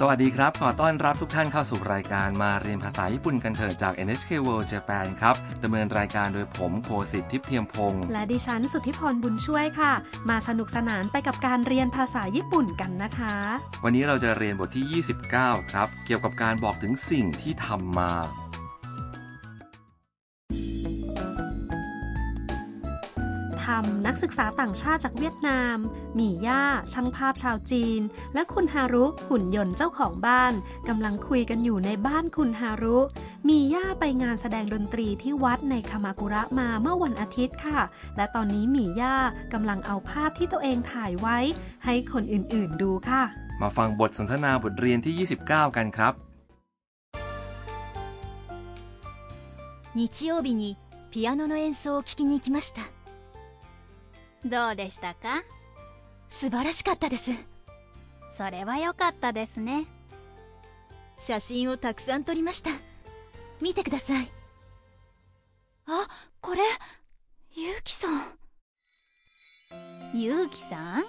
สวัสดีครับ ขอต้อนรับทุกท่านเข้าสู่รายการมาเรียนภาษาญี่ปุ่นกันเถอะจาก NHK World Japan ครับดำเนินรายการโดยผมโคสิทธิ์ทิพย์เทียมพงศ์และดิฉันสุทธิพรบุญช่วยค่ะ มาสนุกสนานไปกับการเรียนภาษาญี่ปุ่นกันนะคะ วันนี้เราจะเรียนบทที่ 29 ครับ เกี่ยวกับการบอกถึงสิ่งที่ทำมาำนักศึกษาต่างชาติจากเวียดนามหมี่ย่า ช่างภาพชาวจีน และคุณฮารุหุ่นยนต์เจ้าของบ้านกำลังคุยกันอยู่ในบ้านคุณฮารุหมี่ย่าไปงานแสดงดนตรีที่วัดในคามากุระมาเมื่อวันอาทิตย์ค่ะ และตอนนี้หมี่ย่ากำลังเอาภาพที่ตัวเองถ่ายไว้ ให้คนอื่นๆดูค่ะ มาฟังบทสนทนาบทเรียนที่ 29 กันครับ 日曜日にピアノの演奏を聴きに行きました どうでしたか素晴らしかったですそれは良かったですね写真をたくさん撮りました見てくださいあこれゆうきさんゆうきさん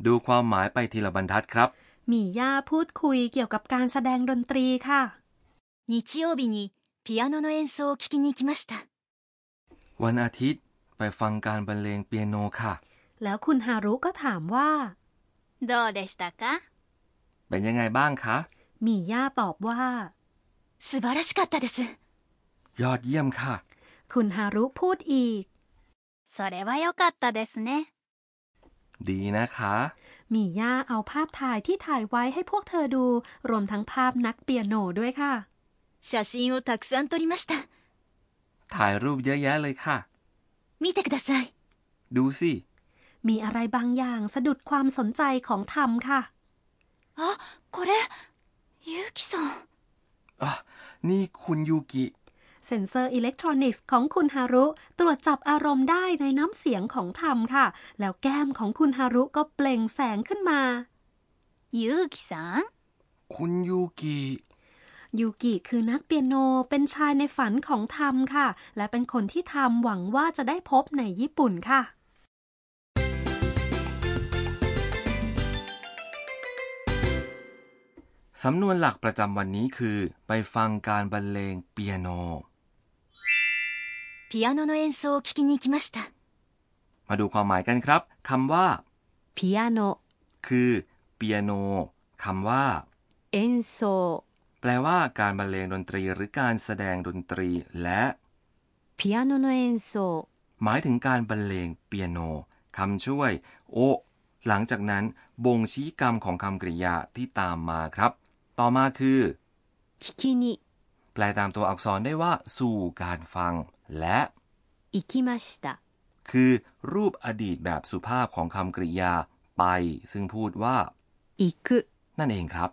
ดูความหมายไปทีละบรรทัดครับ หมี่ย่าพูดคุยเกี่ยวกับการแสดงดนตรีค่ะ 日曜日にピアノの演奏を聴きに行きました วันอาทิตย์ไปฟังการบรรเลงเปียโนค่ะ แล้วคุณฮารุก็ถามว่า どうでしたか เป็นยังไงบ้างคะ หมี่ย่าตอบว่า 素晴らしかったです ยอดเยี่ยมค่ะ คุณฮารุพูดอีก それは良かったですね ดีนะคะ หมี่ย่าเอาภาพถ่ายที่ถ่ายไว้ให้พวกเธอดู รวมทั้งภาพนักเปียโนด้วยค่ะ 写真をたくさん撮りました ถ่ายรูปเยอะแยะเลยค่ะ見てください ดูสิ มีอะไรบางอย่างสะดุดความสนใจของธรรมค่ะอ๋อこれยูกิซังอ๋อนี่คุณยูกิเซ็นเซอร์อิเล็กทรอนิกส์ของคุณฮารุ ตรวจจับอารมณ์ได้ในน้ำเสียงของธรรมค่ะ แล้วแก้มของคุณฮารุก็เปล่งแสงขึ้นมายูกิซังคุณยูกิ ยูกิคือนักเปียโนเป็นชายในฝันของธรรมค่ะ และเป็นคนที่ธรรมหวังว่าจะได้พบในญี่ปุ่นค่ะ สำนวนหลักประจำวันนี้คือ ไปฟังการบรรเลงเปียโน ピアノの演奏を聴きに行きました มาดูความหมายกันครับคำว่า ピアノ คือเปียโนคำว่า 演奏 แปลว่าการบรรเลงดนตรีหรือการแสดงดนตรีและ piano no enso หมายถึงการบรรเลงเปียโนคำช่วย โอ หลังจากนั้น บ่งชี้กรรมของคำกริยาที่ตามมาครับ ต่อมาคือคิคิแปลตามตัวอักษรได้ว่า สู่การฟัง และอิคือรูปอดีตแบบสุภาพของคำกริยาไป ซึ่งพูดว่าอินั่นเองครับ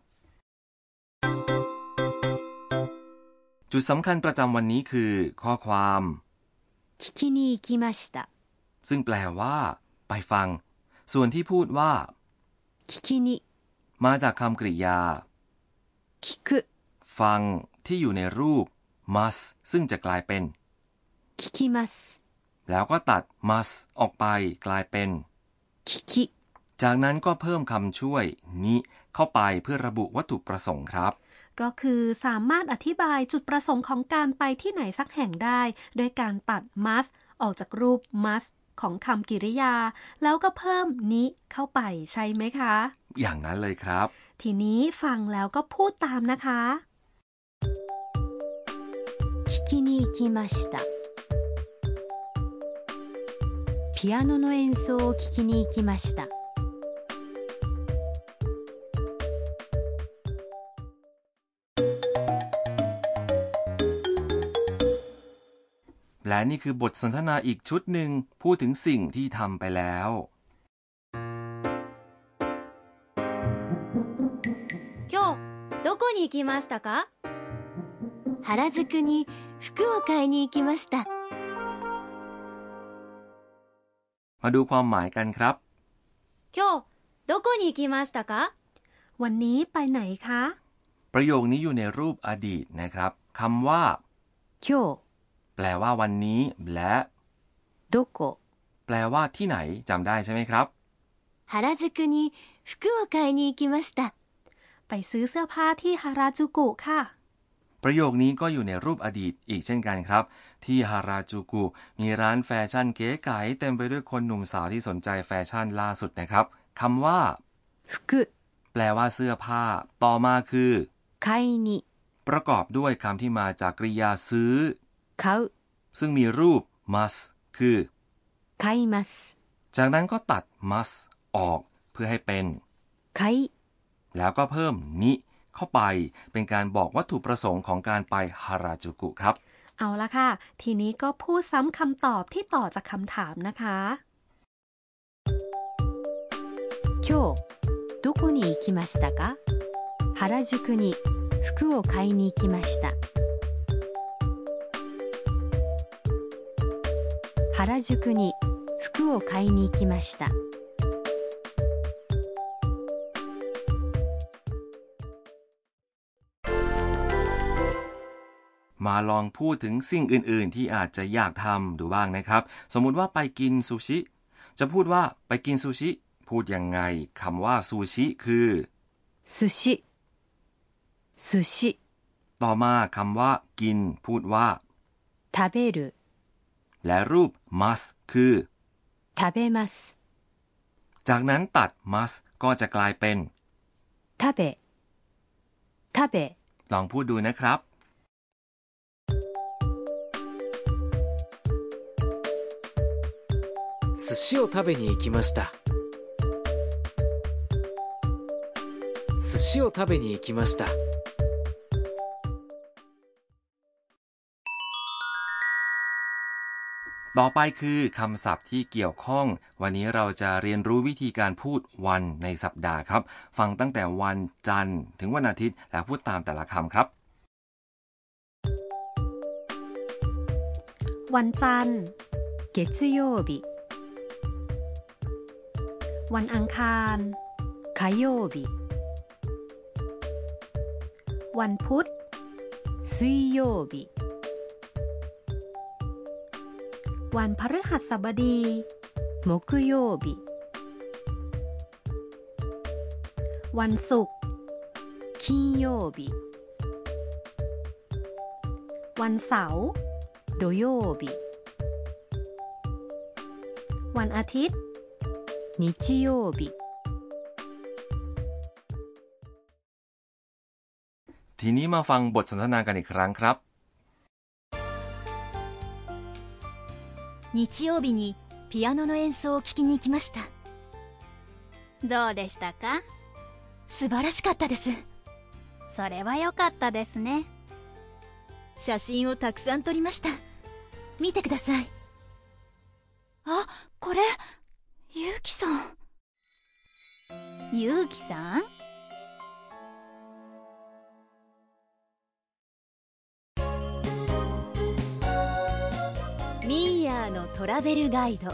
จุดสำคัญประจำวันนี้คือ ข้อความ 聞きに行きました ซึ่งแปลว่า ไปฟัง ส่วนที่พูดว่า 聞きに มาจากคำกริยา 聞く ฟังที่อยู่ในรูป must ซึ่งจะกลายเป็น 聞きます แล้วก็ตัด must ออกไปกลายเป็น 聞き จากนั้นก็เพิ่มคำช่วย นิเข้าไปเพื่อระบุวัตถุประสงค์ครับ ก็คือสามารถอธิบายจุดประสงค์ของการไปที่ไหนสักแห่งได้ โดยการตัด must ออกจากรูป must ของคำกริยา แล้วก็เพิ่มนิเข้าไปใช่ไหมคะ อย่างนั้นเลยครับ ทีนี้ฟังแล้วก็พูดตามนะคะ聞きに行きましたピアノの演奏を聞きに行きました และนี่คือบทสนทนาอีกชุดหนึ่งพูดถึงสิ่งที่ทำไปแล้ว 今日どこに行きましたか原宿に服を買いに行きました มาดูความหมายกันครับ 今日どこに行きましたか วันนี้ไปไหนคะ ประโยคนี้อยู่ในรูปอดีตนะครับคำว่า 今日 แปลว่าวันนี้ และ どこ แปลว่าที่ไหนจำได้ใช่ไหมครับ 原宿に服を買いに行きました ไปซื้อเสื้อผ้าที่ฮาราจูกุค่ะ ประโยคนี้ก็อยู่ในรูปอดีตอีกเช่นกันครับ ที่ฮาราจูกุมีร้านแฟชั่นเก๋ไก๋เต็มไปด้วยคนหนุ่มสาวที่สนใจแฟชั่นล่าสุดนะครับคำว่า 服 แปลว่าเสื้อผ้า ต่อมาคือ 買いに ประกอบด้วยคำที่มาจากกริยาซื้อ 買う ซึ่งมีรูป must คือ 買います จากนั้นก็ตัด must ออก เพื่อให้เป็น 買い แล้วก็เพิ่มนิเข้าไป เป็นการบอกวัตถุประสงค์ของการไปฮาราจูกุครับ เอาละค่ะ ทีนี้ก็พูดซ้ำคำตอบที่ต่อจากคำถามนะคะ 今日どこに行きましたか原宿に服を買いに行きました 原宿に服を買いに行きました มาลองพูดถึงสิ่งอื่น ๆ ที่อาจจะอยากทำดูบ้างนะครับ สมมุติว่าไปกินซูชิ จะพูดว่าไปกินซูชิ พูดยังไงคำว่าซูชิคือ 寿司寿司 ต่อมาคำว่า กิน พูดว่า 食べる และรูป must คือ 食べます จากนั้นตัด must ก็จะกลายเป็น 食べ食べ ลองพูดดูนะครับ 寿司を食べに行きました寿司を食べに行きました ต่อไปคือคำศัพท์ที่เกี่ยวข้อง วันนี้เราจะเรียนรู้วิธีการพูดวันในสัปดาห์ครับ ฟังตั้งแต่วันจันทร์ ถึงวันอาทิตย์และพูดตามแต่ละคำครับ วันจันทร์เกซโยบิวันอังคารคายโยบิวันพุธซุยโยบิ วันพฤหัสบดี木曜日วันศุกร์金曜日วันเสาร์โ曜日วันอาทิตย์日曜日ทีนี้มาฟังบทสนทนากันอีกครั้งครับ 日曜日にピアノの演奏を聴きに行きました。どうでしたか？素晴らしかったです。それは良かったですね。写真をたくさん撮りました。見てください。あこれゆうきさん。ゆうきさん？ーヤーのトラベルガイド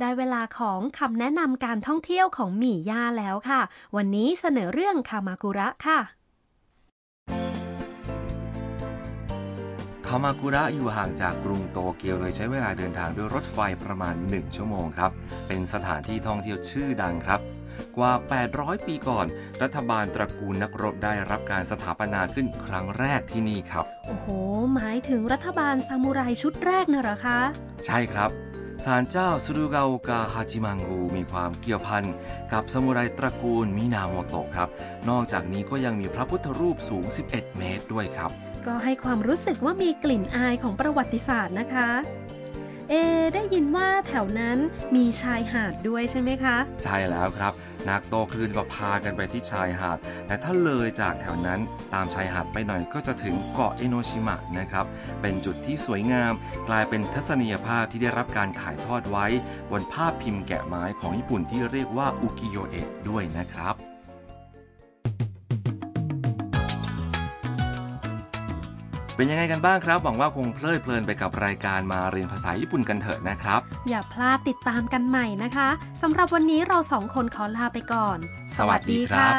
ได้เวลาของคำแนะนำการท่องเที่ยวของหมี่ย่าแล้วค่ะ วันนี้เสนอเรื่องคามากุระค่ะ คามากุระอยู่ห่างจากกรุงโตเกียวโดยใช้เวลาเดินทางด้วยรถไฟประมาณ 1 ชั่วโมงครับ เป็นสถานที่ท่องเที่ยวชื่อดังครับ กว่า 800 ปีก่อน รัฐบาลตระกูลนักรบได้รับการสถาปนาขึ้นครั้งแรกที่นี่ครับ โอ้โห หมายถึงรัฐบาลซามูไรชุดแรกนะเหรอคะ ใช่ครับศาลเจ้าสุรุกาโอกาฮาจิมังกูมีความเกี่ยวพันกับสมุไรตระกูลมินาโมโตะครับ นอกจากนี้ก็ยังมีพระพุทธรูปสูง 11 เมตรด้วยครับ ก็ให้ความรู้สึกว่ามีกลิ่นอายของประวัติศาสตร์นะคะ เอ ได้ยินว่าแถวนั้นมีชายหาดด้วยใช่ไหมคะ ใช่แล้วครับ นักโตคลื่นก็พากันไปที่ชายหาด แต่ถ้าเลยจากแถวนั้นตามชายหาดไปหน่อยก็จะถึงเกาะเอโนชิมะนะครับ เป็นจุดที่สวยงาม กลายเป็นทัศนียภาพที่ได้รับการถ่ายทอดไว้ บนภาพพิมพ์แกะไม้ของญี่ปุ่นที่เรียกว่าอุกิโยเอะด้วยนะครับ เป็นยังไงกันบ้างครับ หวังว่าคงเพลิดเพลินไปกับรายการมาเรียนภาษาญี่ปุ่นกันเถอะนะครับ อย่าพลาดติดตามกันใหม่นะคะสำหรับวันนี้เราสองคนขอลาไปก่อน สวัสดีครับ